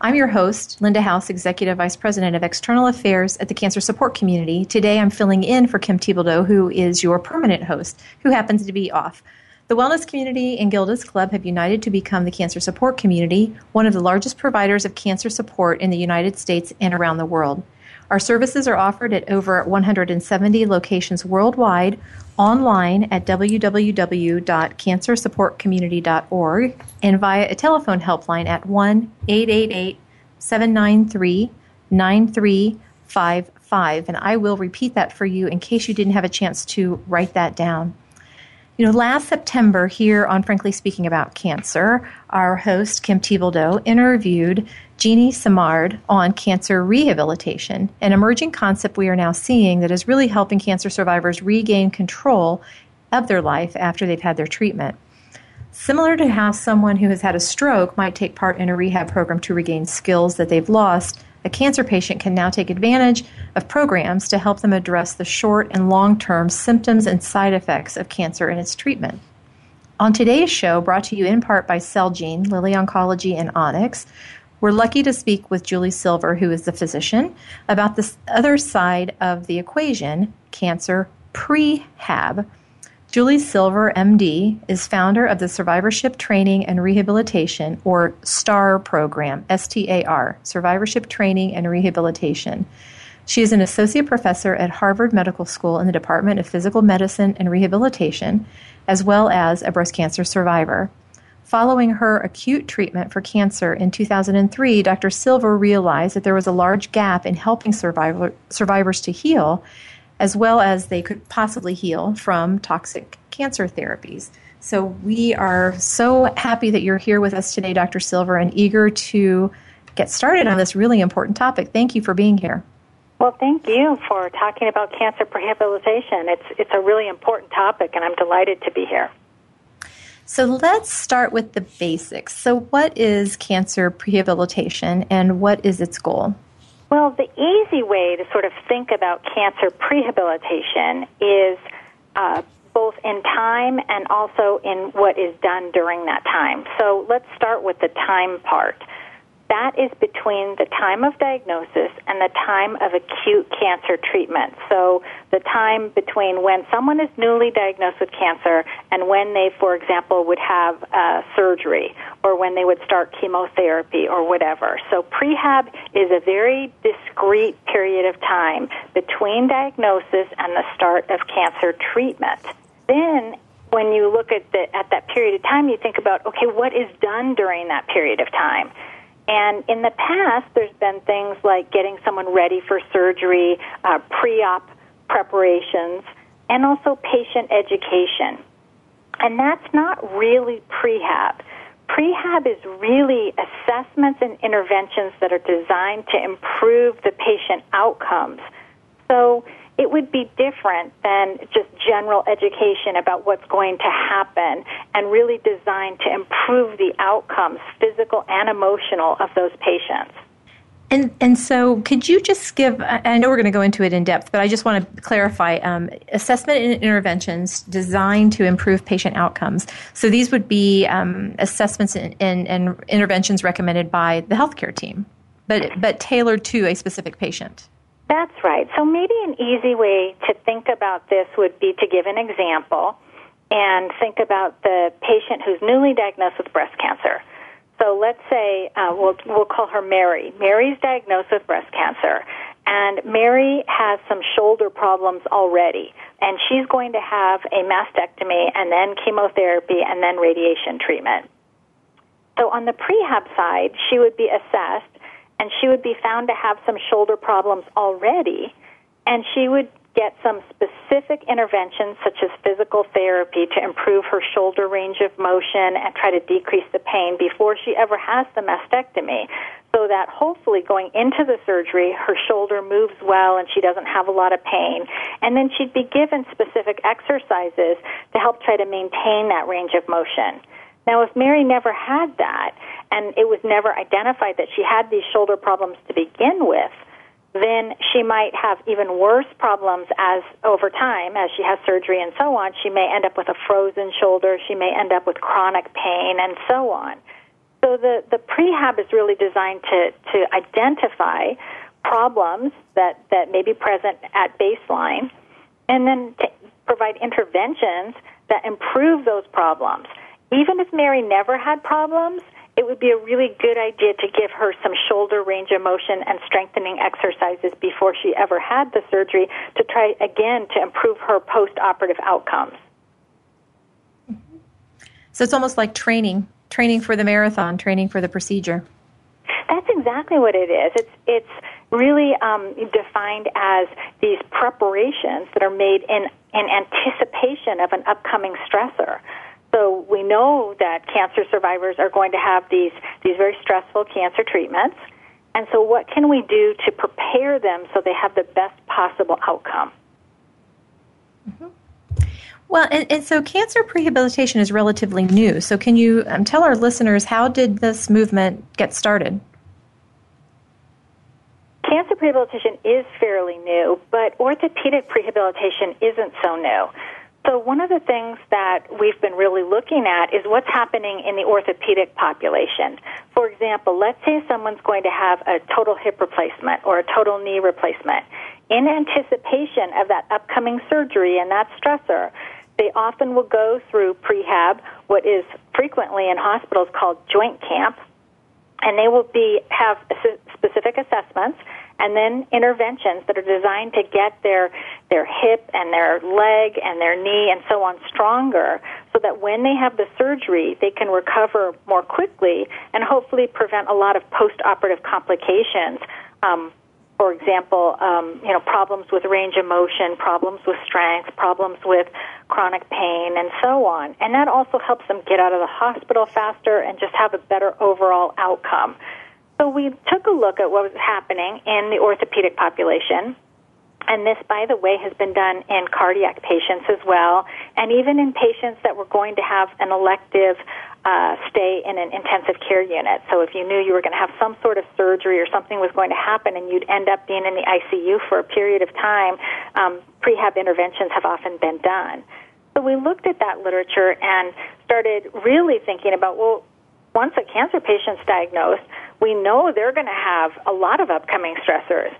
I'm your host, Linda House, Executive Vice President of External Affairs at the Cancer Support Community. Today I'm filling in for Kim Thiboldeaux, who is your permanent host, who happens to be off. The Wellness Community and Gilda's Club have united to become the Cancer Support Community, one of the largest providers of cancer support in the United States and around the world. Our services are offered at over 170 locations worldwide, online at www.cancersupportcommunity.org, and via a telephone helpline at 1 888 793 9355. And I will repeat that for you in case you didn't have a chance to write that down. You know, last September here on Frankly Speaking About Cancer, our host, Kim Thiboldeaux, interviewed Jeannie Simard on cancer rehabilitation, an emerging concept we are now seeing that is really helping cancer survivors regain control of their life after they've had their treatment. Similar to how someone who has had a stroke might take part in a rehab program to regain skills that they've lost, a cancer patient can now take advantage of programs to help them address the short and long term symptoms and side effects of cancer and its treatment. On today's show, brought to you in part by Celgene, Lilly Oncology, and Onyx, we're lucky to speak with Julie Silver, who is the physician, about this other side of the equation cancer prehab Julie Silver, MD, is founder of the Survivorship Training and Rehabilitation, or STAR program, S T A R, Survivorship Training and Rehabilitation. She is an associate professor at Harvard Medical School in the Department of Physical Medicine and Rehabilitation, as well as a breast cancer survivor. Following her acute treatment for cancer in 2003, Dr. Silver realized that there was a large gap in helping survivor, survivors to heal as well as they could possibly heal from toxic cancer therapies. So we are so happy that you're here with us today, Dr. Silver, and eager to get started on this really important topic. Thank you for being here. Well, thank you for talking about cancer rehabilitation. It's it's a really important topic, and I'm delighted to be here. So let's start with the basics. So, what is cancer rehabilitation, and what is its goal? Well, the easy way to sort of think about cancer prehabilitation is uh, both in time and also in what is done during that time. So let's start with the time part that is between the time of diagnosis and the time of acute cancer treatment. So, the time between when someone is newly diagnosed with cancer and when they, for example, would have uh, surgery or when they would start chemotherapy or whatever. So, prehab is a very discrete period of time between diagnosis and the start of cancer treatment. Then, when you look at, the, at that period of time, you think about, okay, what is done during that period of time? And in the past, there's been things like getting someone ready for surgery, uh, pre op preparations, and also patient education. And that's not really prehab. Prehab is really assessments and interventions that are designed to improve the patient outcomes. So it would be different than just general education about what's going to happen and really designed to improve the outcomes, physical and emotional, of those patients. And and so, could you just give? I know we're going to go into it in depth, but I just want to clarify um, assessment and interventions designed to improve patient outcomes. So these would be um, assessments and, and, and interventions recommended by the healthcare team, but but tailored to a specific patient. That's right. So maybe an easy way to think about this would be to give an example and think about the patient who's newly diagnosed with breast cancer. So let's say uh, we'll we'll call her Mary. Mary's diagnosed with breast cancer, and Mary has some shoulder problems already, and she's going to have a mastectomy and then chemotherapy and then radiation treatment. So on the prehab side, she would be assessed, and she would be found to have some shoulder problems already, and she would get some specific interventions such as physical therapy to improve her shoulder range of motion and try to decrease the pain before she ever has the mastectomy so that hopefully going into the surgery her shoulder moves well and she doesn't have a lot of pain. And then she'd be given specific exercises to help try to maintain that range of motion now if mary never had that and it was never identified that she had these shoulder problems to begin with then she might have even worse problems as over time as she has surgery and so on she may end up with a frozen shoulder she may end up with chronic pain and so on. So the the prehab is really designed to to identify problems that that may be present at baseline and then to provide interventions that improve those problems even if mary never had problems it would be a really good idea to give her some shoulder range of motion and strengthening exercises before she ever had the surgery to try again to improve her post-operative outcomes. So it's almost like training, training for the marathon, training for the procedure. That's exactly what it is. It's it's really um, defined as these preparations that are made in in anticipation of an upcoming stressor. So we know that cancer survivors are going to have these, these very stressful cancer treatments. And so what can we do to prepare them so they have the best possible outcome? Mm-hmm. Well, and, and, so cancer prehabilitation is relatively new. So, can you um, tell our listeners how did this movement get started? Cancer prehabilitation is fairly new, but orthopedic prehabilitation isn't so new. So, one of the things that we've been really looking at is what's happening in the orthopedic population. For example, let's say someone's going to have a total hip replacement or a total knee replacement. In anticipation of that upcoming surgery and that stressor, they often will go through prehab, what is frequently in hospitals called joint camp, and they will be have specific assessments and then interventions that are designed to get their their hip and their leg and their knee and so on stronger so that when they have the surgery they can recover more quickly and hopefully prevent a lot of post-operative complications um, for example, um, you know, problems with range of motion, problems with strength, problems with chronic pain, and so on. And that also helps them get out of the hospital faster and just have a better overall outcome. So we took a look at what was happening in the orthopedic population. And this, by the way, has been done in cardiac patients as well, and even in patients that were going to have an elective uh, stay in an intensive care unit. So if you knew you were going to have some sort of surgery or something was going to happen and you'd end up being in the ICU for a period of time, um, prehab interventions have often been done. So we looked at that literature and started really thinking about, well, once a cancer patient's diagnosed, we know they're going to have a lot of upcoming stressors.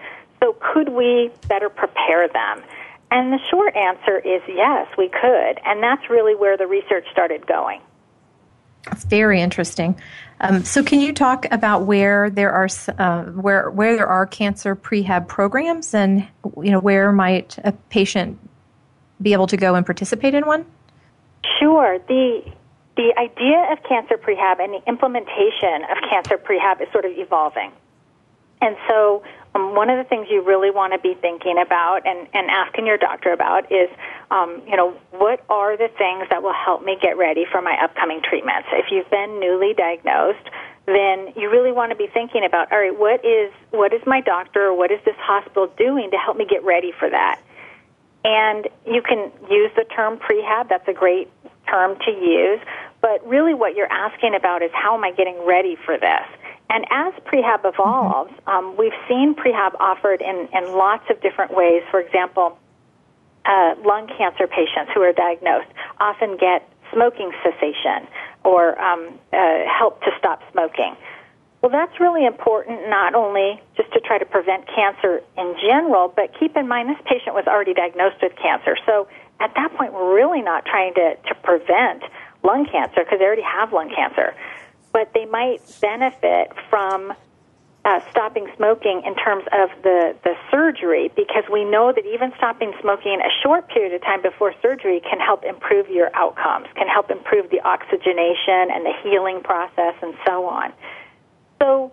So could we better prepare them? And the short answer is yes, we could. And that's really where the research started going. It's very interesting. Um, so, can you talk about where there are uh, where where there are cancer prehab programs, and you know where might a patient be able to go and participate in one? Sure. The the idea of cancer prehab and the implementation of cancer prehab is sort of evolving. And so, um, one of the things you really want to be thinking about and, and asking your doctor about is, um, you know, what are the things that will help me get ready for my upcoming treatments? If you've been newly diagnosed, then you really want to be thinking about, all right, what is what is my doctor or what is this hospital doing to help me get ready for that? And you can use the term prehab. That's a great term to use. But really, what you're asking about is how am I getting ready for this? And as prehab evolves, mm-hmm. um, we've seen prehab offered in, in lots of different ways. For example, uh, lung cancer patients who are diagnosed often get smoking cessation or um, uh, help to stop smoking. Well, that's really important, not only just to try to prevent cancer in general, but keep in mind this patient was already diagnosed with cancer. So at that point, we're really not trying to, to prevent lung cancer because they already have lung cancer. But they might benefit from uh, stopping smoking in terms of the, the surgery because we know that even stopping smoking a short period of time before surgery can help improve your outcomes, can help improve the oxygenation and the healing process and so on. So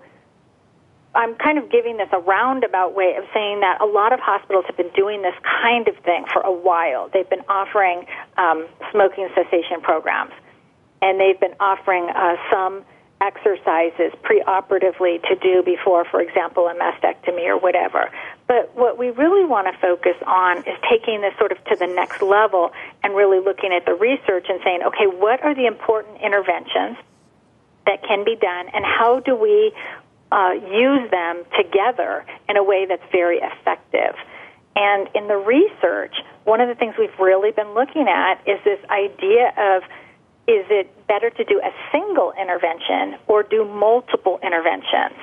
I'm kind of giving this a roundabout way of saying that a lot of hospitals have been doing this kind of thing for a while. They've been offering um, smoking cessation programs, and they've been offering uh, some exercises preoperatively to do before, for example, a mastectomy or whatever. But what we really want to focus on is taking this sort of to the next level and really looking at the research and saying, okay, what are the important interventions that can be done, and how do we uh, use them together in a way that's very effective? And in the research, one of the things we've really been looking at is this idea of is it better to do a single intervention or do multiple interventions?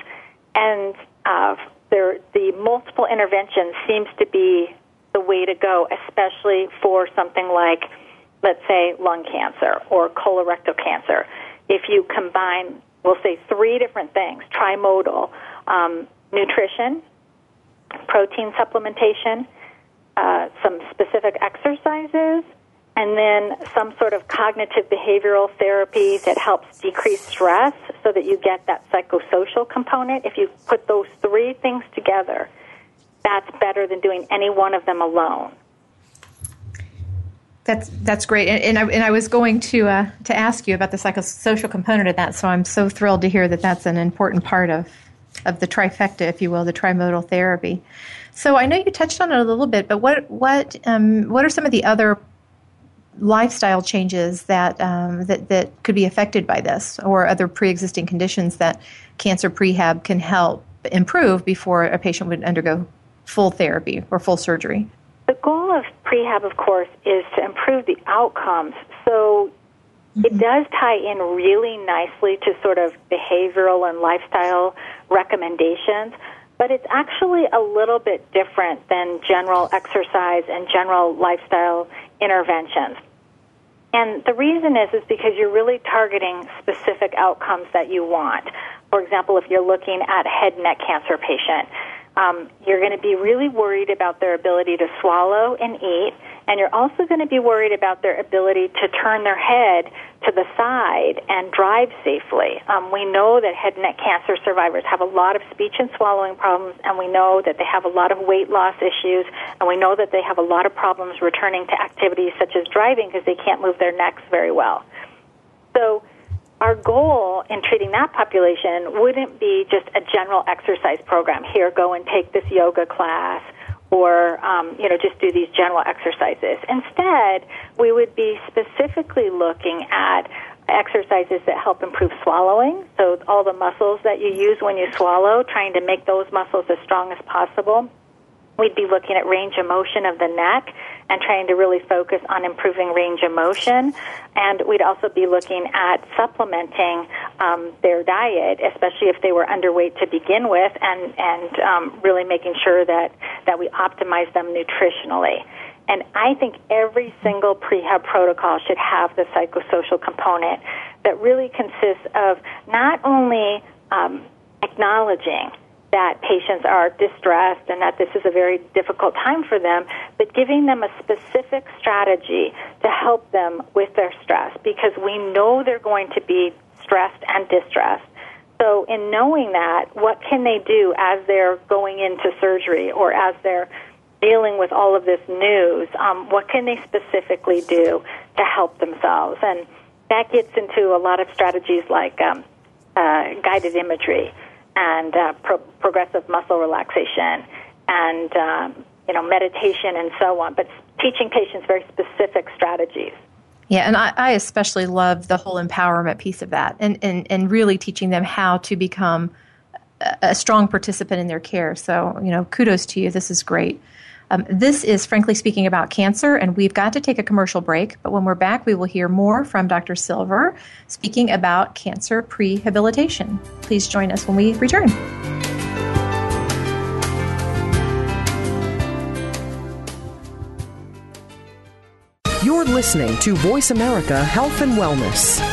And uh, there, the multiple interventions seems to be the way to go, especially for something like, let's say, lung cancer or colorectal cancer. If you combine, we'll say, three different things trimodal um, nutrition, protein supplementation, uh, some specific exercises, and then some sort of cognitive behavioral therapy that helps decrease stress so that you get that psychosocial component. If you put those three things together, that's better than doing any one of them alone. That's that's great, and, and, I, and I was going to uh, to ask you about the psychosocial component of that. So I'm so thrilled to hear that that's an important part of of the trifecta, if you will, the trimodal therapy. So I know you touched on it a little bit, but what what um, what are some of the other lifestyle changes that, um, that that could be affected by this, or other pre-existing conditions that cancer prehab can help improve before a patient would undergo full therapy or full surgery? The goal of prehab, of course, is to improve the outcomes. So mm-hmm. it does tie in really nicely to sort of behavioral and lifestyle recommendations, but it's actually a little bit different than general exercise and general lifestyle interventions. And the reason is is because you're really targeting specific outcomes that you want. For example, if you're looking at head and neck cancer patient, um, you're going to be really worried about their ability to swallow and eat, and you're also going to be worried about their ability to turn their head to the side and drive safely. Um, we know that head and neck cancer survivors have a lot of speech and swallowing problems, and we know that they have a lot of weight loss issues, and we know that they have a lot of problems returning to activities such as driving because they can't move their necks very well. So, our goal in treating that population wouldn't be just a general exercise program. Here, go and take this yoga class, or um, you know, just do these general exercises. Instead, we would be specifically looking at exercises that help improve swallowing. So all the muscles that you use when you swallow, trying to make those muscles as strong as possible We'd be looking at range of motion of the neck and trying to really focus on improving range of motion. And we'd also be looking at supplementing um, their diet, especially if they were underweight to begin with, and, and um, really making sure that, that we optimize them nutritionally. And I think every single prehab protocol should have the psychosocial component that really consists of not only um, acknowledging that patients are distressed and that this is a very difficult time for them, but giving them a specific strategy to help them with their stress because we know they're going to be stressed and distressed. So, in knowing that, what can they do as they're going into surgery or as they're dealing with all of this news? Um, what can they specifically do to help themselves? And that gets into a lot of strategies like um, uh, guided imagery and uh, pro- progressive muscle relaxation and um, you know meditation and so on, but teaching patients very specific strategies. Yeah, and I, I, especially love the whole empowerment piece of that, and, and and really teaching them how to become a, a strong participant in their care. So you know, kudos to you. This is great. Um, this is Frankly Speaking About Cancer, and we've got to take a commercial break. But when we're back, we will hear more from Dr. Silver speaking about cancer prehabilitation. Please join us when we return. You're listening to Voice America Health and Wellness.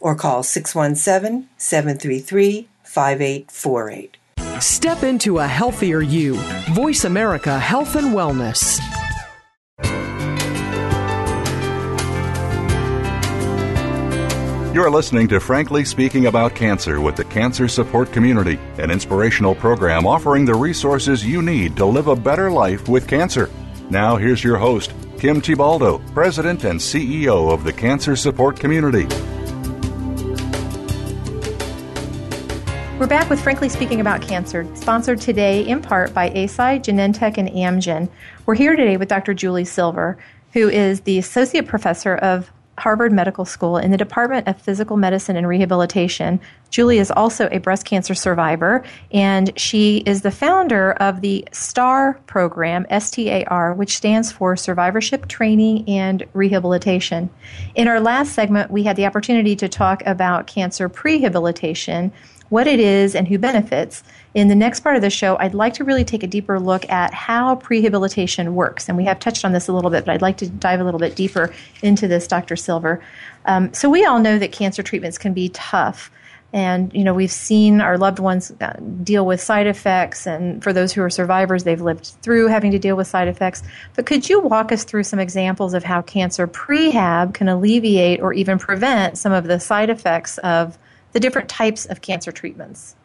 or call 617 733 5848. Step into a healthier you. Voice America Health and Wellness. You're listening to Frankly Speaking About Cancer with the Cancer Support Community, an inspirational program offering the resources you need to live a better life with cancer. Now, here's your host, Kim Thiboldeaux, President and CEO of the Cancer Support Community. We're back with Frankly Speaking About Cancer, sponsored today in part by Eisai, Genentech, and Amgen. We're here today with Dr. Julie Silver, who is the Associate Professor of Harvard Medical School in the Department of Physical Medicine and Rehabilitation. Julie is also a breast cancer survivor, and she is the founder of the STAR program, STAR, which stands for Survivorship Training and Rehabilitation. In our last segment, we had the opportunity to talk about cancer prehabilitation what it is and who benefits. In the next part of the show, I'd like to really take a deeper look at how prehabilitation works. And we have touched on this a little bit, but I'd like to dive a little bit deeper into this, Dr. Silver. Um, so, we all know that cancer treatments can be tough. And, you know, we've seen our loved ones uh, deal with side effects. And for those who are survivors, they've lived through having to deal with side effects. But could you walk us through some examples of how cancer prehab can alleviate or even prevent some of the side effects of the different types of cancer treatments?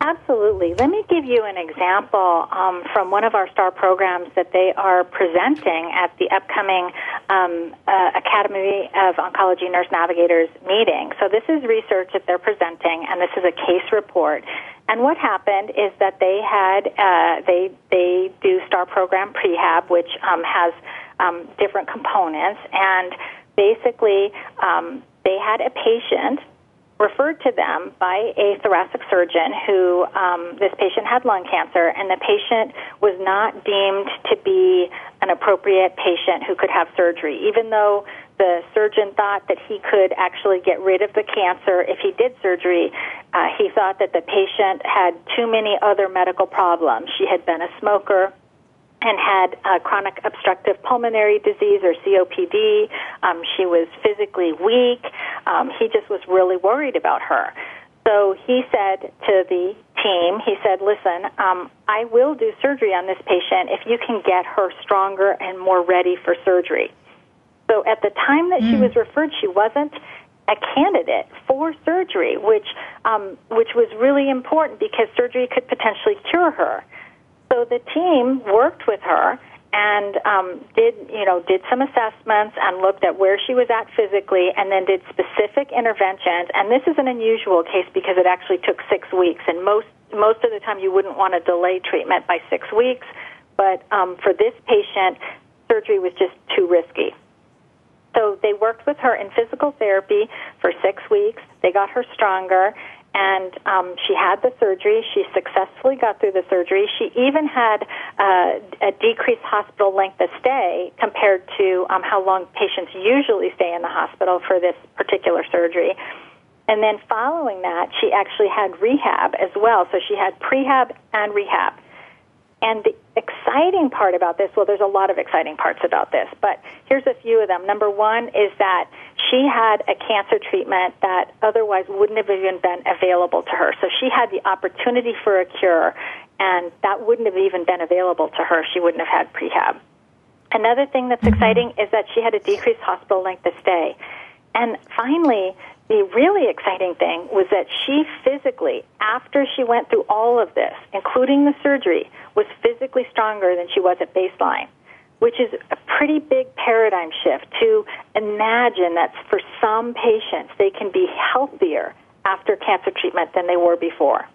Absolutely. Let me give you an example um, from one of our STAR programs that they are presenting at the upcoming um, uh, Academy of Oncology Nurse Navigators meeting. So, this is research that they're presenting, and this is a case report. And what happened is that they had uh, they they do STAR program prehab, which um, has um, different components, and basically um, they had a patient referred to them by a thoracic surgeon who um, this patient had lung cancer, and the patient was not deemed to be an appropriate patient who could have surgery, even though the surgeon thought that he could actually get rid of the cancer if he did surgery. Uh, he thought that the patient had too many other medical problems. She had been a smoker and had uh, chronic obstructive pulmonary disease or COPD. Um, she was physically weak. Um, he just was really worried about her. So he said to the team, he said, "Listen, um, I will do surgery on this patient if you can get her stronger and more ready for surgery." So at the time that mm. she was referred, she wasn't a candidate for surgery, which um, which was really important because surgery could potentially cure her. So the team worked with her and um, did you know did some assessments and looked at where she was at physically, and then did specific interventions. And this is an unusual case because it actually took six weeks, and most most of the time you wouldn't want to delay treatment by six weeks, but um, for this patient, surgery was just too risky. So they worked with her in physical therapy for six weeks. They got her stronger, and um, she had the surgery. She successfully got through the surgery. She even had uh, a decreased hospital length of stay compared to um, how long patients usually stay in the hospital for this particular surgery. And then following that, she actually had rehab as well. So she had prehab and rehab. And the exciting part about this, well, there's a lot of exciting parts about this, but here's a few of them. Number one is that she had a cancer treatment that otherwise wouldn't have even been available to her. So she had the opportunity for a cure, and that wouldn't have even been available to her. She wouldn't have had prehab. Another thing that's mm-hmm. exciting is that she had a decreased hospital length of stay. And finally, the really exciting thing was that she physically, after she went through all of this, including the surgery, was physically stronger than she was at baseline, which is a pretty big paradigm shift to imagine that for some patients they can be healthier after cancer treatment than they were before.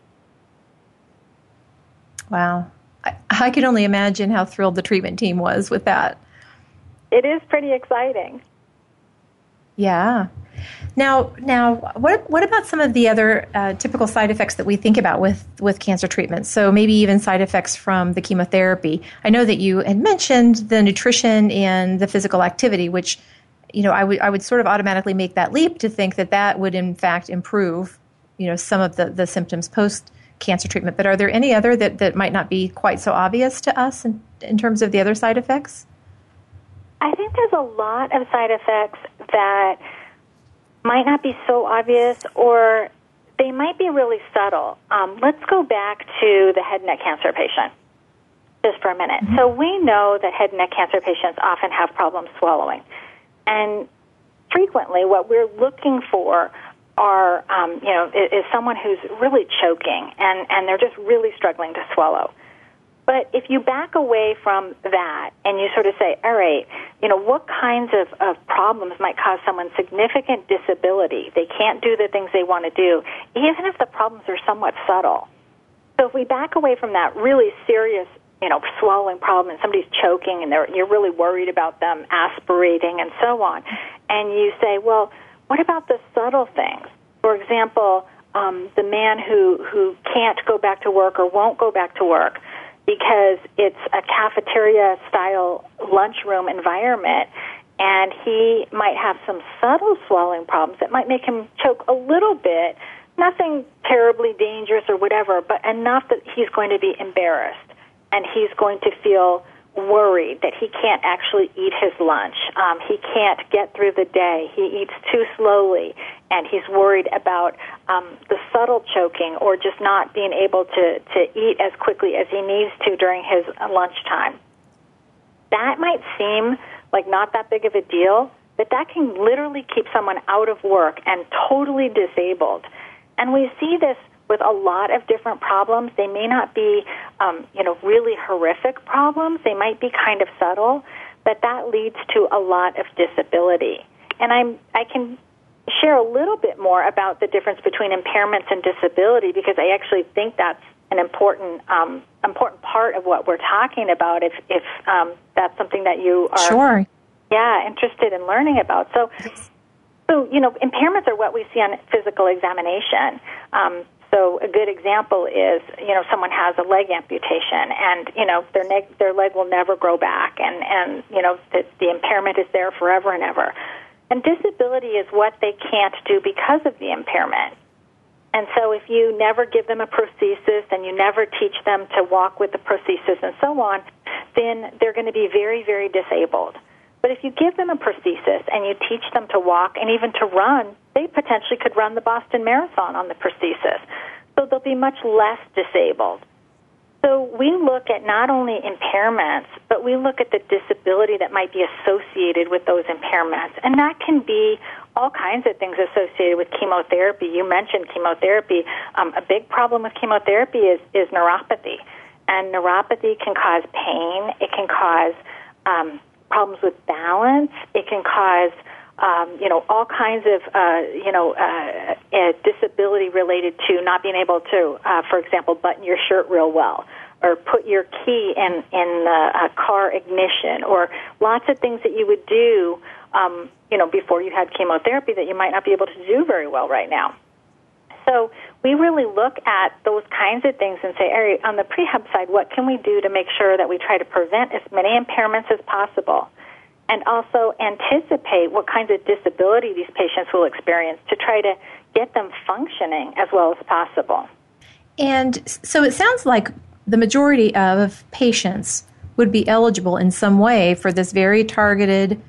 Wow. I, I can only imagine how thrilled the treatment team was with that. It is pretty exciting. Yeah. Now, now, what what about some of the other uh, typical side effects that we think about with with cancer treatments? So maybe even side effects from the chemotherapy. I know that you had mentioned the nutrition and the physical activity, which you know I would I would sort of automatically make that leap to think that that would in fact improve you know some of the the symptoms post cancer treatment. But are there any other that that might not be quite so obvious to us in, in terms of the other side effects? I think there's a lot of side effects that might not be so obvious or they might be really subtle. Um, let's go back to the head and neck cancer patient just for a minute. Mm-hmm. So we know that head and neck cancer patients often have problems swallowing. And frequently what we're looking for are, um, you know, is, is someone who's really choking and, and they're just really struggling to swallow. But if you back away from that and you sort of say, all right, you know, what kinds of, of problems might cause someone significant disability? They can't do the things they want to do, even if the problems are somewhat subtle. So if we back away from that really serious, you know, swallowing problem and somebody's choking and they're, you're really worried about them aspirating and so on, and you say, well, what about the subtle things? For example, um, the man who, who can't go back to work or won't go back to work because it's a cafeteria style lunchroom environment and he might have some subtle swallowing problems that might make him choke a little bit. Nothing terribly dangerous or whatever but enough that he's going to be embarrassed and he's going to feel worried that he can't actually eat his lunch. Um, he can't get through the day. He eats too slowly, and he's worried about um, the subtle choking or just not being able to, to eat as quickly as he needs to during his lunchtime. That might seem like not that big of a deal, but that can literally keep someone out of work and totally disabled. And we see this with a lot of different problems. They may not be, um, you know, really horrific problems. They might be kind of subtle, but that leads to a lot of disability. And I'm, I can share a little bit more about the difference between impairments and disability because I actually think that's an important um, important part of what we're talking about. If if um, that's something that you are sure. yeah interested in learning about, so. So, you know, impairments are what we see on physical examination. Um, so a good example is, you know, someone has a leg amputation, and you know their leg their leg will never grow back, and and you know the, the impairment is there forever and ever. And disability is what they can't do because of the impairment. And so if you never give them a prosthesis and you never teach them to walk with the prosthesis and so on, then they're going to be very, very disabled. But if you give them a prosthesis and you teach them to walk and even to run, they potentially could run the Boston Marathon on the prosthesis. so they'll be much less disabled. So we look at not only impairments, but we look at the disability that might be associated with those impairments. And that can be all kinds of things associated with chemotherapy. You mentioned chemotherapy. Um, a big problem with chemotherapy is, is neuropathy. And neuropathy can cause pain, it can cause um, problems with balance, it can cause um, you know, all kinds of, uh, you know, uh, uh, disability related to not being able to, uh, for example, button your shirt real well, or put your key in in the uh, car ignition, or lots of things that you would do, um, you know, before you had chemotherapy that you might not be able to do very well right now. So we really look at those kinds of things and say, on the prehab side, what can we do to make sure that we try to prevent as many impairments as possible? and also anticipate what kinds of disability these patients will experience to try to get them functioning as well as possible. And so it sounds like the majority of patients would be eligible in some way for this very targeted,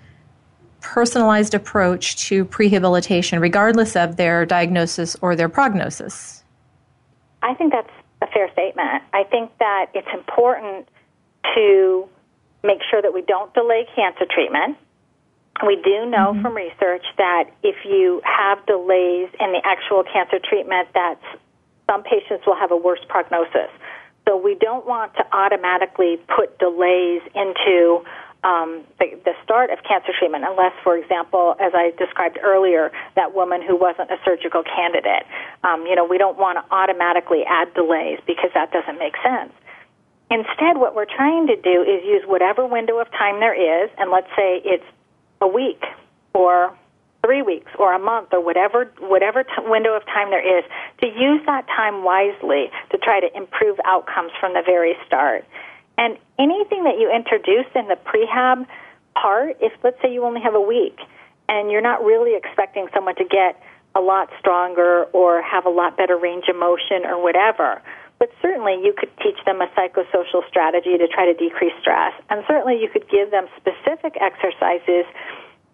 personalized approach to prehabilitation, regardless of their diagnosis or their prognosis. I think that's a fair statement. I think that it's important to make sure that we don't delay cancer treatment. We do know mm-hmm. from research that if you have delays in the actual cancer treatment, that some patients will have a worse prognosis. So we don't want to automatically put delays into um, the, the start of cancer treatment unless, for example, as I described earlier, that woman who wasn't a surgical candidate. Um, you know, we don't want to automatically add delays because that doesn't make sense. Instead, what we're trying to do is use whatever window of time there is, and let's say it's a week or three weeks or a month or whatever whatever t- window of time there is, to use that time wisely to try to improve outcomes from the very start. And anything that you introduce in the prehab part, if let's say you only have a week and you're not really expecting someone to get a lot stronger or have a lot better range of motion or whatever but certainly you could teach them a psychosocial strategy to try to decrease stress. And certainly you could give them specific exercises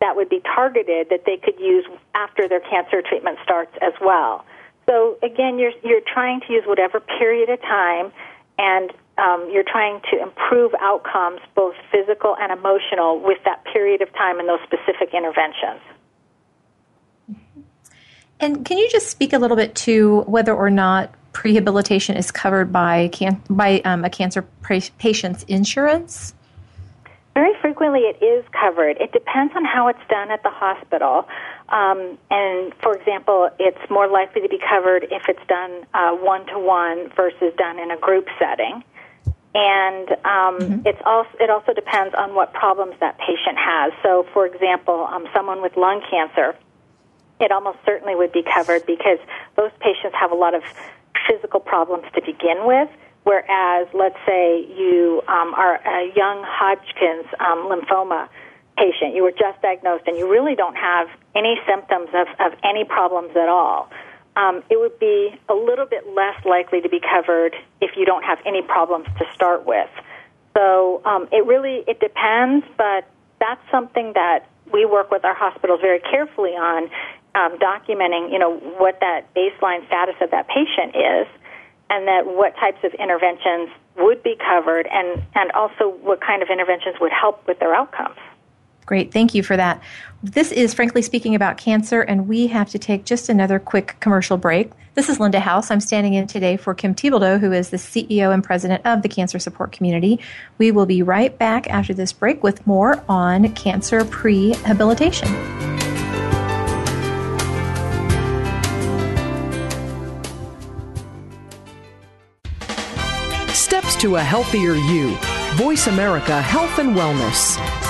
that would be targeted that they could use after their cancer treatment starts as well. So again, you're, you're trying to use whatever period of time and um, you're trying to improve outcomes, both physical and emotional, with that period of time and those specific interventions. And can you just speak a little bit to whether or not prehabilitation is covered by can- by um, a cancer patient's insurance? Very frequently, it is covered. It depends on how it's done at the hospital. Um, and for example, it's more likely to be covered if it's done one to one versus done in a group setting. And um, mm-hmm. it's also it also depends on what problems that patient has. So, for example, um, someone with lung cancer, it almost certainly would be covered because those patients have a lot of physical problems to begin with. Whereas, let's say you um, are a young Hodgkin's um, lymphoma patient, you were just diagnosed, and you really don't have any symptoms of, of any problems at all. Um, it would be a little bit less likely to be covered if you don't have any problems to start with. So um, it really it depends, but that's something that we work with our hospitals very carefully on um, documenting, you know, what that baseline status of that patient is, and that what types of interventions would be covered, and and also what kind of interventions would help with their outcomes. Great, thank you for that. This is Frankly Speaking About Cancer, and we have to take just another quick commercial break. This is Linda House. I'm standing in today for Kim Thiboldeaux, who is the CEO and president of the Cancer Support Community. We will be right back after this break with more on cancer prehabilitation. Steps to a healthier you. Voice America Health and Wellness.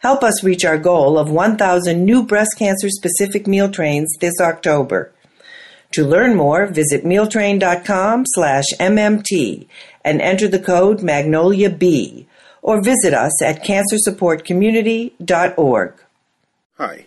Help us reach our goal of 1,000 new breast cancer specific meal trains this October. To learn more, visit mealtrain.com slash MMT and enter the code Magnolia B or visit us at cancersupportcommunity.org. Hi,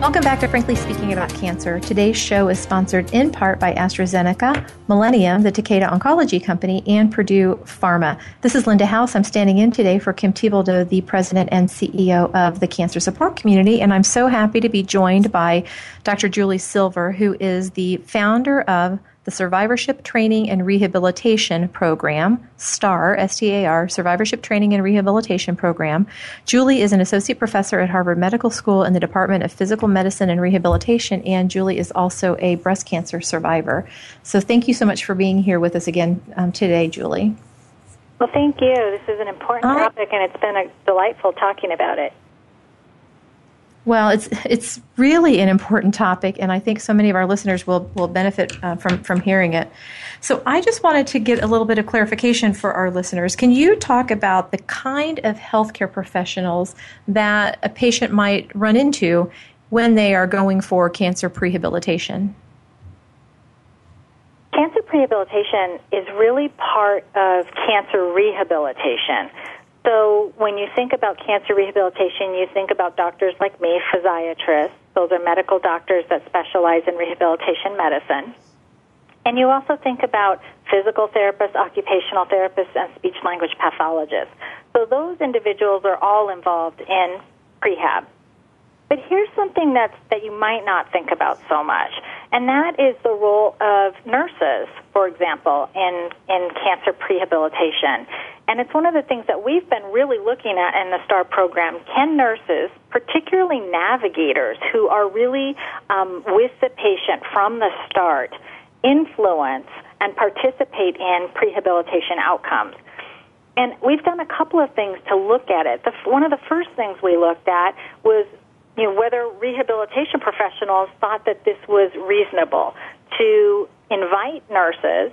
Welcome back to Frankly Speaking About Cancer. Today's show is sponsored in part by AstraZeneca, Millennium, the Takeda Oncology Company, and Purdue Pharma. This is Linda House. I'm standing in today for Kim Thiboldeaux, the President and CEO of the Cancer Support Community, and I'm so happy to be joined by Dr. Julie Silver, who is the founder of the Survivorship Training and Rehabilitation Program, STAR, S-T-A-R, Survivorship Training and Rehabilitation Program. Julie is an associate professor at Harvard Medical School in the Department of Physical Medicine and Rehabilitation, and Julie is also a breast cancer survivor. So thank you so much for being here with us again um, today, Julie. Well, thank you. This is an important topic, and it's been a delightful talking about it. Well, it's it's really an important topic, and I think so many of our listeners will will benefit uh, from from hearing it. So, I just wanted to get a little bit of clarification for our listeners. Can you talk about the kind of healthcare professionals that a patient might run into when they are going for cancer prehabilitation? Cancer prehabilitation is really part of cancer rehabilitation. So when you think about cancer rehabilitation, you think about doctors like me, physiatrists. Those are medical doctors that specialize in rehabilitation medicine. And you also think about physical therapists, occupational therapists, and speech language pathologists. So those individuals are all involved in prehab. But here's something that's, that you might not think about so much, and that is the role of nurses, for example, in, in cancer prehabilitation. And it's one of the things that we've been really looking at in the STAR program. Can nurses, particularly navigators who are really um, with the patient from the start, influence and participate in prehabilitation outcomes? And we've done a couple of things to look at it. The, one of the first things we looked at was you know, whether rehabilitation professionals thought that this was reasonable to invite nurses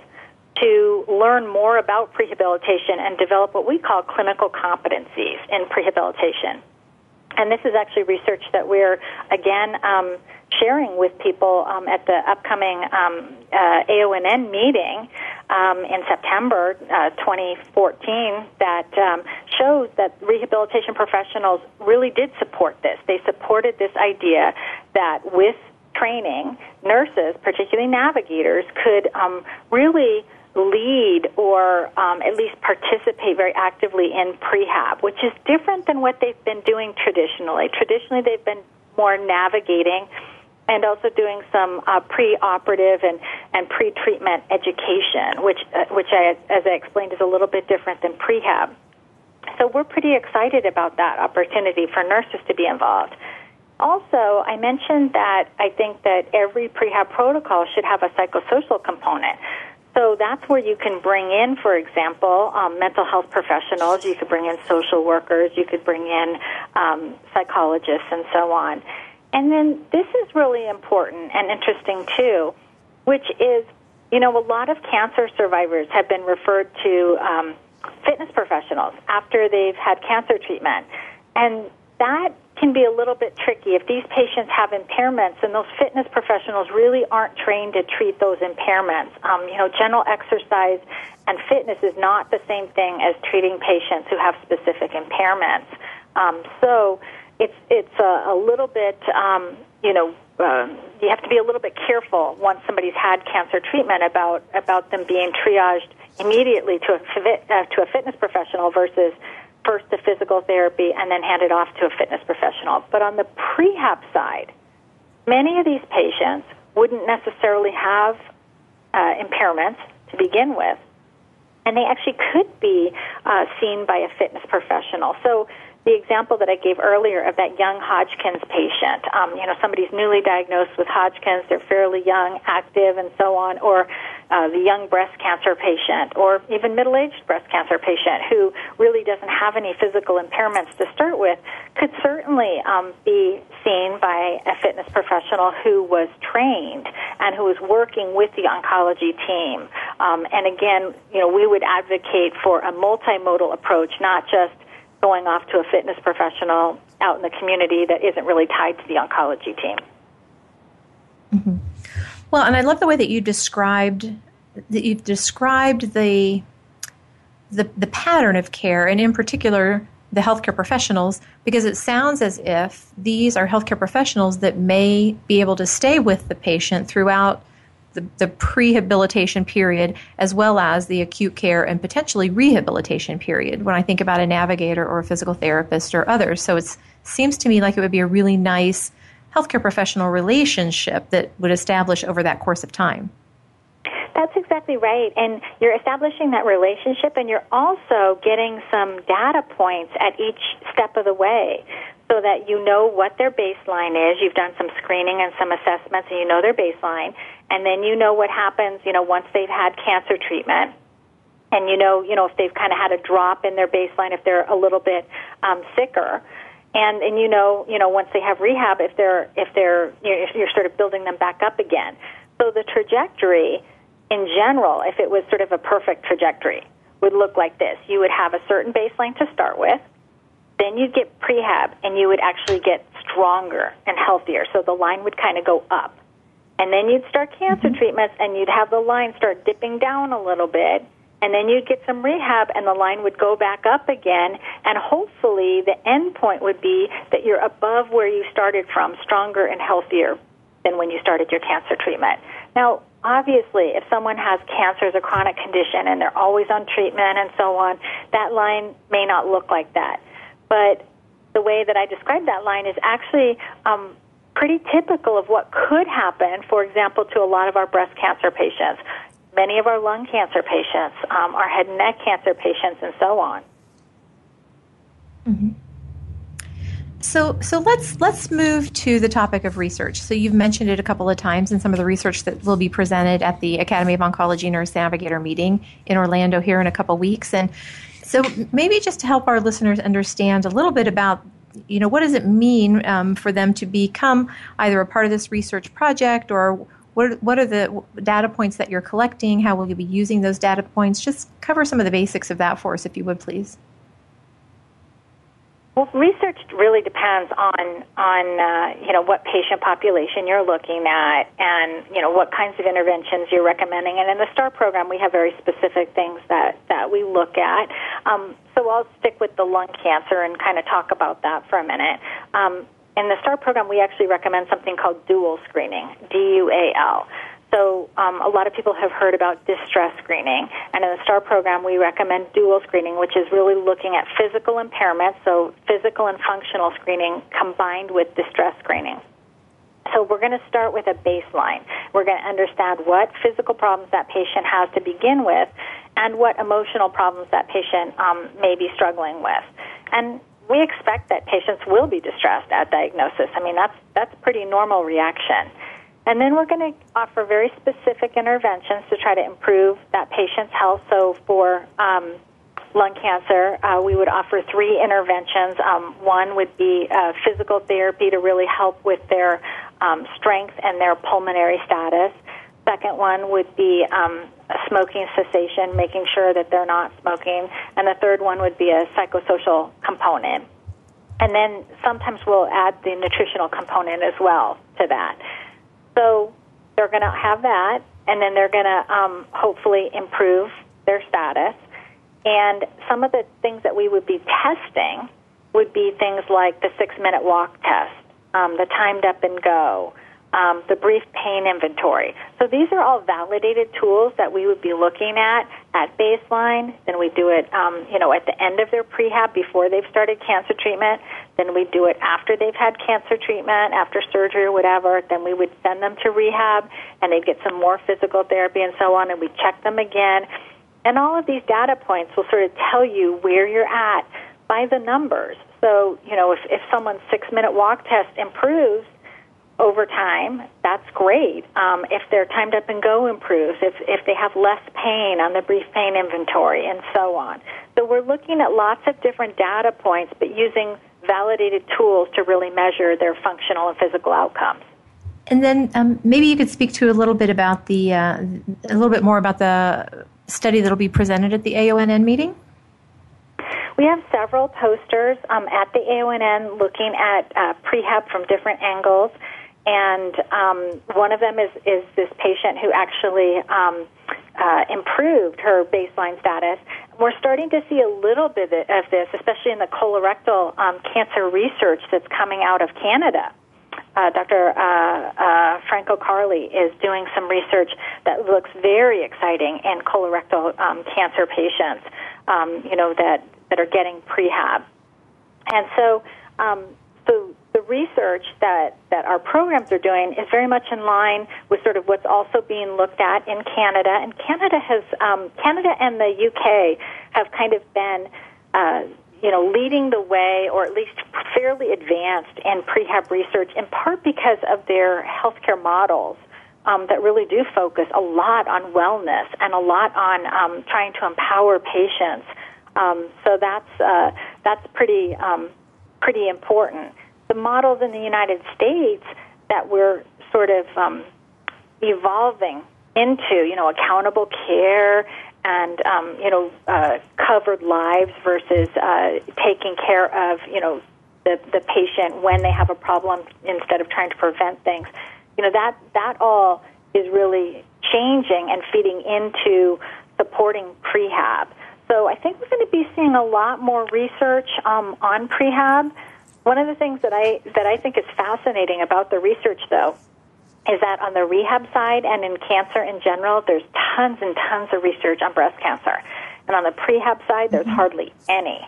to learn more about prehabilitation and develop what we call clinical competencies in prehabilitation. And this is actually research that we're, again, um, sharing with people um, at the upcoming um, uh, AONN meeting um, in September uh, 2014 that um, shows that rehabilitation professionals really did support this. They supported this idea that with training, nurses, particularly navigators, could um, really lead or um, at least participate very actively in prehab, which is different than what they've been doing traditionally. Traditionally, they've been more navigating and also doing some uh, pre-operative and, and pre-treatment education, which, uh, which I, as I explained, is a little bit different than prehab. So we're pretty excited about that opportunity for nurses to be involved. Also, I mentioned that I think that every prehab protocol should have a psychosocial component. So that's where you can bring in, for example, um, mental health professionals. You could bring in social workers. You could bring in um, psychologists and so on. And then this is really important and interesting too, which is, you know, a lot of cancer survivors have been referred to um, fitness professionals after they've had cancer treatment. and that can be a little bit tricky if these patients have impairments and those fitness professionals really aren't trained to treat those impairments. Um, you know, general exercise and fitness is not the same thing as treating patients who have specific impairments. Um, so it's it's a, a little bit um, you know uh, you have to be a little bit careful once somebody's had cancer treatment about about them being triaged immediately to a uh, to a fitness professional versus first to physical therapy and then handed off to a fitness professional. But on the prehab side, many of these patients wouldn't necessarily have uh, impairments to begin with, and they actually could be uh, seen by a fitness professional. So the example that I gave earlier of that young Hodgkin's patient, um, you know, somebody's newly diagnosed with Hodgkin's, they're fairly young, active, and so on, or uh, the young breast cancer patient, or even middle aged breast cancer patient who really doesn't have any physical impairments to start with, could certainly um, be seen by a fitness professional who was trained and who was working with the oncology team. Um, and again, you know, we would advocate for a multimodal approach, not just going off to a fitness professional out in the community that isn't really tied to the oncology team. Mm-hmm. Well, and I love the way that you described that you've described the the the pattern of care, and in particular the healthcare professionals, because it sounds as if these are healthcare professionals that may be able to stay with the patient throughout the, the prehabilitation period as well as the acute care and potentially rehabilitation period when I think about a navigator or a physical therapist or others. So it seems to me like it would be a really nice healthcare professional relationship that would establish over that course of time. That's exactly right. And you're establishing that relationship and you're also getting some data points at each step of the way so that you know what their baseline is. You've done some screening and some assessments and you know their baseline and then you know what happens, you know, once they've had cancer treatment. And you know, you know, if they've kind of had a drop in their baseline, if they're a little bit um, sicker, and and you know, you know, once they have rehab, if they're if they're you know, if you're sort of building them back up again. So the trajectory, in general, if it was sort of a perfect trajectory, would look like this: you would have a certain baseline to start with, then you'd get prehab, and you would actually get stronger and healthier. So the line would kind of go up. And then you'd start cancer mm-hmm. treatments and you'd have the line start dipping down a little bit. And then you'd get some rehab and the line would go back up again. And hopefully the end point would be that you're above where you started from, stronger and healthier than when you started your cancer treatment. Now, obviously, if someone has cancer as a chronic condition and they're always on treatment and so on, that line may not look like that. But the way that I describe that line is actually um, pretty typical of what could happen, for example, to a lot of our breast cancer patients, many of our lung cancer patients, um, our head and neck cancer patients, and so on. Mm-hmm. So, so let's let's move to the topic of research. So you've mentioned it a couple of times in some of the research that will be presented at the Academy of Oncology Nurse Navigator meeting in Orlando here in a couple of weeks. And so maybe just to help our listeners understand a little bit about you know, what does it mean um, for them to become either a part of this research project or what, what are the data points that you're collecting? How will you be using those data points? Just cover some of the basics of that for us, if you would, please. Well, research really depends on on uh, you know what patient population you're looking at, and you know what kinds of interventions you're recommending. And in the STAR program, we have very specific things that that we look at. Um, so I'll stick with the lung cancer and kind of talk about that for a minute. Um, in the STAR program, we actually recommend something called dual screening, D U A L. So um, a lot of people have heard about distress screening, and in the STAR program, we recommend dual screening, which is really looking at physical impairments, so physical and functional screening combined with distress screening. So we're going to start with a baseline. We're going to understand what physical problems that patient has to begin with, and what emotional problems that patient um, may be struggling with. And we expect that patients will be distressed at diagnosis. I mean, that's that's a pretty normal reaction. And then we're going to offer very specific interventions to try to improve that patient's health. So for um, lung cancer, uh, we would offer three interventions. Um, one would be uh, physical therapy to really help with their um, strength and their pulmonary status. Second one would be um, smoking cessation, making sure that they're not smoking. And the third one would be a psychosocial component. and then sometimes we'll add the nutritional component as well to that. So they're going to have that, and then they're going to um, hopefully improve their status. And some of the things that we would be testing would be things like the six minute walk test, um, the timed up and go, um, the brief pain inventory. So these are all validated tools that we would be looking at at baseline. Then we do it, um, you know, at the end of their prehab before they've started cancer treatment. Then we do it after they've had cancer treatment, after surgery or whatever. Then we would send them to rehab, and they'd get some more physical therapy and so on. And we check them again, and all of these data points will sort of tell you where you're at by the numbers. So, you know, if, if someone's six minute walk test improves, over time, that's great. Um, if their timed up and go improves, if, if they have less pain on the brief pain inventory, and so on. So we're looking at lots of different data points, but using validated tools to really measure their functional and physical outcomes. And then um, maybe you could speak to a little bit about the uh, a little bit more about the study that will be presented at the AONN meeting. We have several posters um, at the AONN looking at uh, prehab from different angles and um, one of them is is this patient who actually um, uh, improved her baseline status. We're starting to see a little bit of this, especially in the colorectal um, cancer research that's coming out of Canada. Uh, Dr. Uh, uh, Franco Carli is doing some research that looks very exciting in colorectal um, cancer patients, um, you know, that, that are getting prehab. And so, so the research that, that our programs are doing is very much in line with sort of what's also being looked at in Canada. And Canada has um, Canada and the UK have kind of been uh, you know leading the way, or at least fairly advanced in prehab research, in part because of their healthcare models. Um, that really do focus a lot on wellness and a lot on um, trying to empower patients. Um, so that's uh, that's pretty um, pretty important the models in the United States that we're sort of um, evolving into, you know, accountable care and um, you know uh, covered lives versus uh, taking care of you know the the patient when they have a problem instead of trying to prevent things. You know that that all is really changing and feeding into supporting prehab. So I think we're going to be seeing a lot more research um, on prehab. One of the things that I that I think is fascinating about the research, though, is that on the rehab side and in cancer in general, there's tons and tons of research on breast cancer, and on the prehab side, there's mm-hmm. hardly any.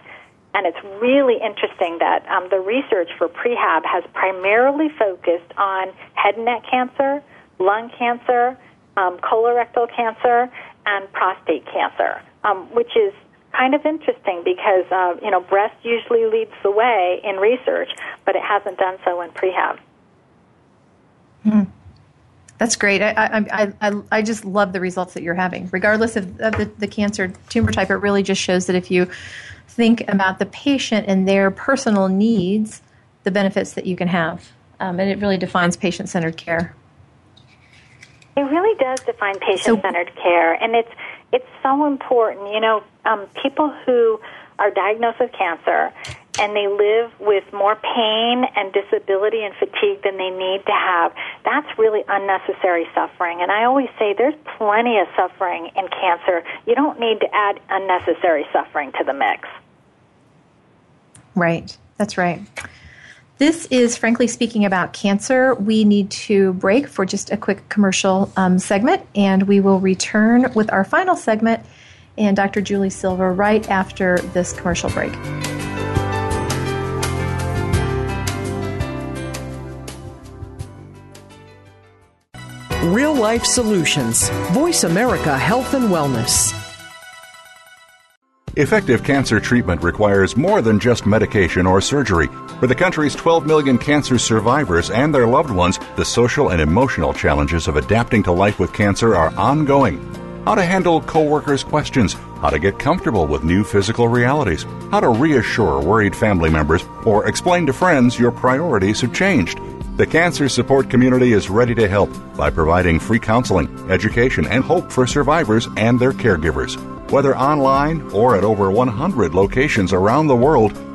And it's really interesting that um, the research for prehab has primarily focused on head and neck cancer, lung cancer, um, colorectal cancer, and prostate cancer, um, which is kind of interesting because uh, you know breast usually leads the way in research, but it hasn't done so in prehab. Hmm. That's great. I, I, I, I just love the results that you're having, regardless of, of the, the cancer tumor type. It really just shows that if you think about the patient and their personal needs, the benefits that you can have, um, and it really defines patient-centered care. It really does define patient-centered so, care, and it's it's so important. You know, um, people who are diagnosed with cancer and they live with more pain and disability and fatigue than they need to have, that's really unnecessary suffering. And I always say there's plenty of suffering in cancer. You don't need to add unnecessary suffering to the mix. Right. That's right. This is Frankly Speaking About Cancer. We need to break for just a quick commercial um, segment, and we will return with our final segment and Dr. Julie Silver right after this commercial break. Real Life Solutions, Voice America Health and Wellness. Effective cancer treatment requires more than just medication or surgery. For the country's 12 million cancer survivors and their loved ones, the social and emotional challenges of adapting to life with cancer are ongoing. How to handle coworkers' questions, how to get comfortable with new physical realities, how to reassure worried family members, or explain to friends your priorities have changed. The cancer support community is ready to help by providing free counseling, education, and hope for survivors and their caregivers. Whether online or at over 100 locations around the world,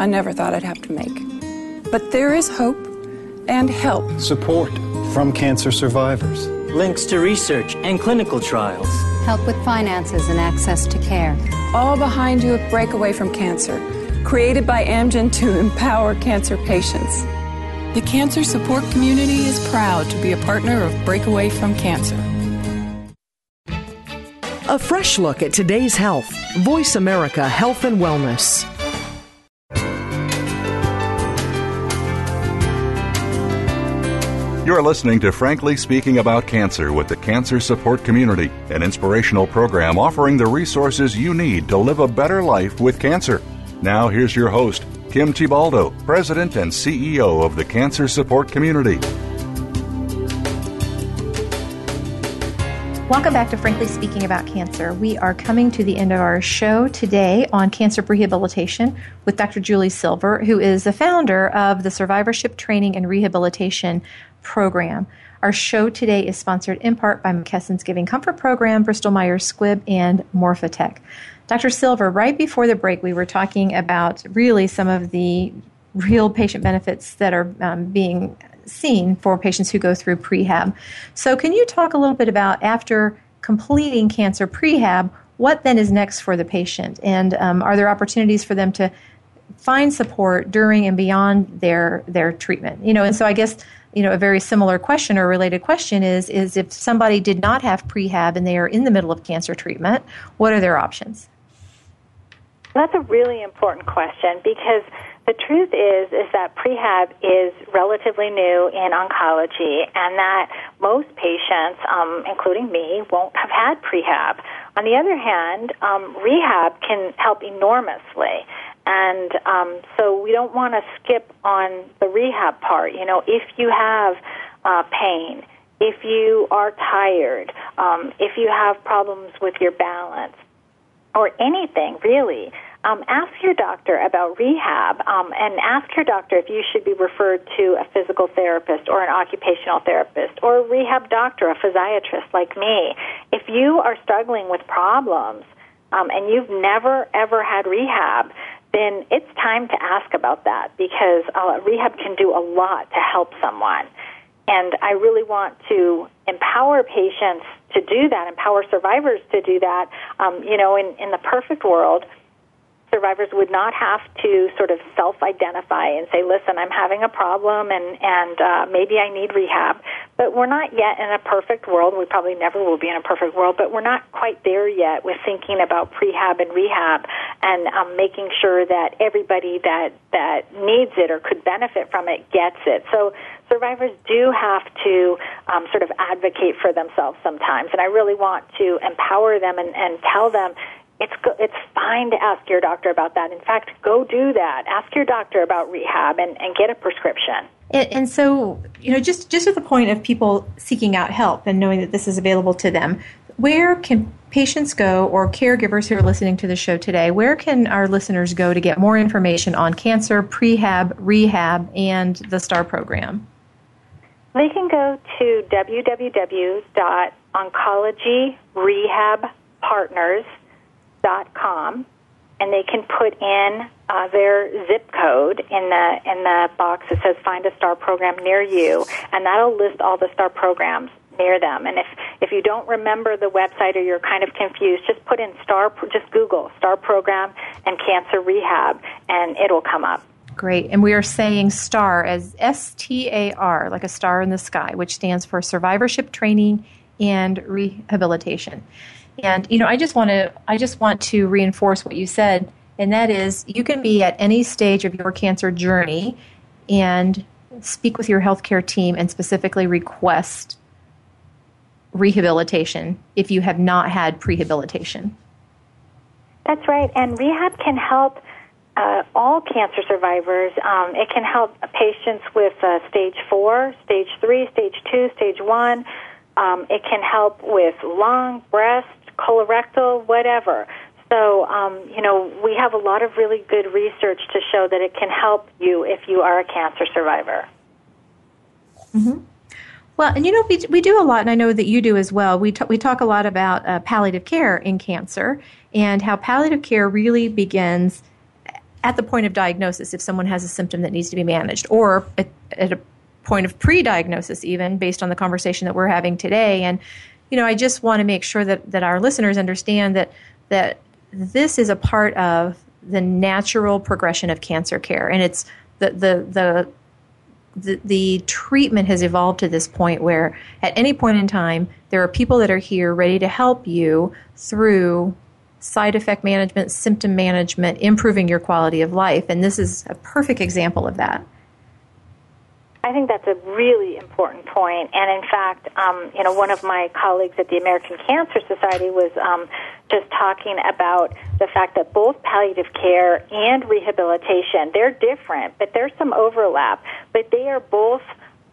I never thought I'd have to make. But there is hope and help. Support from cancer survivors. Links to research and clinical trials. Help with finances and access to care. All behind you at Breakaway from Cancer, created by Amgen to empower cancer patients. The cancer support community is proud to be a partner of Breakaway from Cancer. A fresh look at today's health. Voice America Health and Wellness. You're listening to Frankly Speaking About Cancer with the Cancer Support Community, an inspirational program offering the resources you need to live a better life with cancer. Now, here's your host, Kim Thiboldeaux, President and CEO of the Cancer Support Community. Welcome back to Frankly Speaking About Cancer. We are coming to the end of our show today on cancer rehabilitation with Dr. Julie Silver, who is the founder of the Survivorship Training and Rehabilitation Program. Our show today is sponsored in part by McKesson's Giving Comfort Program, Bristol Myers Squibb, and Morphotek. Dr. Silver, right before the break, we were talking about really some of the real patient benefits that are um, being seen for patients who go through prehab. So, can you talk a little bit about after completing cancer prehab, what then is next for the patient? And um, are there opportunities for them to find support during and beyond their their treatment? You know, and so I guess you know a very similar question or related question is is if somebody did not have prehab and they are in the middle of cancer treatment, what are their options? That's a really important question because the truth is is that prehab is relatively new in oncology, and that most patients, um, including me, won't have had prehab. On the other hand, um, rehab can help enormously. And um, so we don't want to skip on the rehab part. You know, if you have uh, pain, if you are tired, um, if you have problems with your balance, or anything really, um, ask your doctor about rehab um, and ask your doctor if you should be referred to a physical therapist or an occupational therapist or a rehab doctor, a physiatrist like me. If you are struggling with problems um, and you've never ever had rehab, then it's time to ask about that because uh, rehab can do a lot to help someone. And I really want to empower patients to do that, empower survivors to do that. Um, you know, in, in the perfect world, survivors would not have to sort of self-identify and say, "Listen, I'm having a problem, and and uh, maybe I need rehab." But we're not yet in a perfect world. We probably never will be in a perfect world, but we're not quite there yet with thinking about prehab and rehab and um, making sure that everybody that that needs it or could benefit from it gets it. So survivors do have to um, sort of advocate for themselves sometimes, and I really want to empower them and, and tell them it's go, it's fine to ask your doctor about that. In fact, go do that. Ask your doctor about rehab and, and get a prescription. And, and so, you know, just just at the point of people seeking out help and knowing that this is available to them, where can patients go or caregivers who are listening to the show today, where can our listeners go to get more information on cancer, prehab, rehab, and the STAR program? They can go to www.oncologyrehabpartners.com dot com, and they can put in uh, their zip code in the in the box that says "Find a Star Program near you," and that'll list all the star programs near them. And if if you don't remember the website or you're kind of confused, just put in star just Google star program and cancer rehab, and it'll come up. Great. And we are saying STAR as S T A R, like a star in the sky, which stands for Survivorship Training and Rehabilitation. And you know, I just want to I just want to reinforce what you said, and that is you can be at any stage of your cancer journey and speak with your healthcare team and specifically request rehabilitation if you have not had prehabilitation. That's right, and rehab can help uh, all cancer survivors. Um, it can help patients with uh, stage four, stage three, stage two, stage one. Um, it can help with lung, breast, colorectal, whatever. So, um, you know, we have a lot of really good research to show that it can help you if you are a cancer survivor. Mm-hmm. Well, and you know, we, we do a lot, and I know that you do as well. We, t- we talk a lot about uh, palliative care in cancer and how palliative care really begins at the point of diagnosis if someone has a symptom that needs to be managed, or at, at a point of pre diagnosis, even based on the conversation that we're having today. And, you know, I just want to make sure that, that our listeners understand that, that this is a part of the natural progression of cancer care. And it's the, the, the the, the treatment has evolved to this point where at any point in time there are people that are here ready to help you through side effect management symptom management improving your quality of life and this is a perfect example of that I think that's a really important point. And in fact, um, you know, one of my colleagues at the American Cancer Society was um, just talking about the fact that both palliative care and rehabilitation, they're different, but there's some overlap. But they are both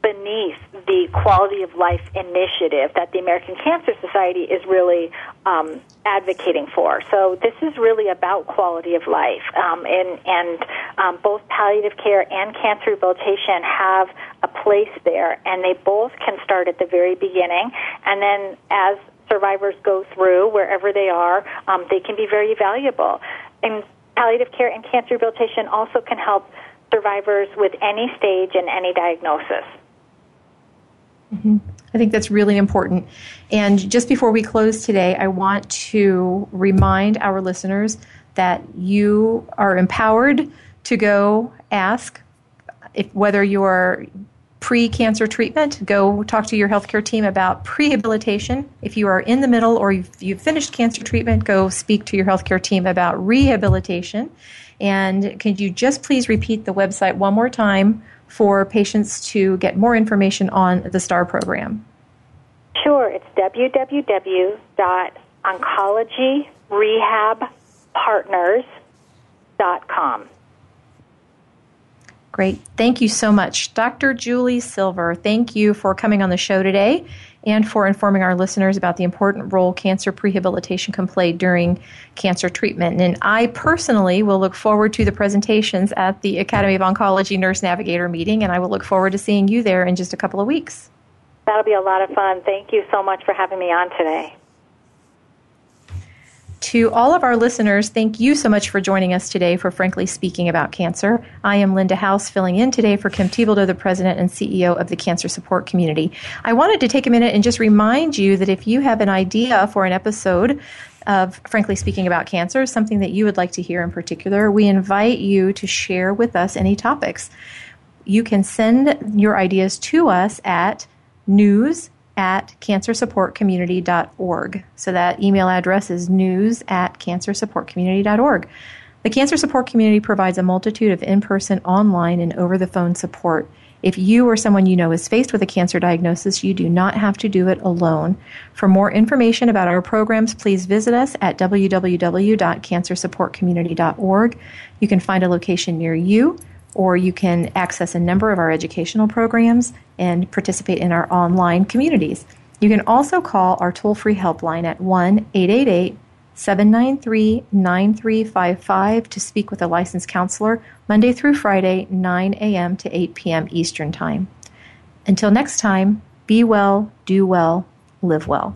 beneath the quality of life initiative that the American Cancer Society is really um, advocating for. So this is really about quality of life, um, and and um, both palliative care and cancer rehabilitation have a place there, and they both can start at the very beginning, and then as survivors go through wherever they are, um, they can be very valuable. And palliative care and cancer rehabilitation also can help survivors with any stage and any diagnosis. Mm-hmm. I think that's really important. And just before we close today, I want to remind our listeners that you are empowered to go ask if whether you're pre-cancer treatment go talk to your healthcare team about prehabilitation if you are in the middle or you've, you've finished cancer treatment go speak to your healthcare team about rehabilitation and can you just please repeat the website one more time for patients to get more information on the STAR program? Sure, it's www.oncologyrehabpartners.com. Great. Thank you so much. Dr. Julie Silver, thank you for coming on the show today and for informing our listeners about the important role cancer prehabilitation can play during cancer treatment. And I personally will look forward to the presentations at the Academy of Oncology Nurse Navigator meeting, and I will look forward to seeing you there in just a couple of weeks. That'll be a lot of fun. Thank you so much for having me on today. To all of our listeners, thank you so much for joining us today for Frankly Speaking About Cancer. I am Linda House, filling in today for Kim Thiboldeaux, the President and CEO of the Cancer Support Community. I wanted to take a minute and just remind you that if you have an idea for an episode of Frankly Speaking About Cancer, something that you would like to hear in particular, we invite you to share with us any topics. You can send your ideas to us at news at cancersupportcommunity.org. So that email address is news at cancersupportcommunity.org. The Cancer Support Community provides a multitude of in person, online, and over the phone support. If you or someone you know is faced with a cancer diagnosis, you do not have to do it alone. For more information about our programs, please visit us at www.cancersupportcommunity.org. You can find a location near you or you can access a number of our educational programs and participate in our online communities. You can also call our toll free helpline at 1 888 793 9355 to speak with a licensed counselor Monday through Friday, 9 a.m. to 8 p.m. Eastern Time. Until next time, be well, do well, live well.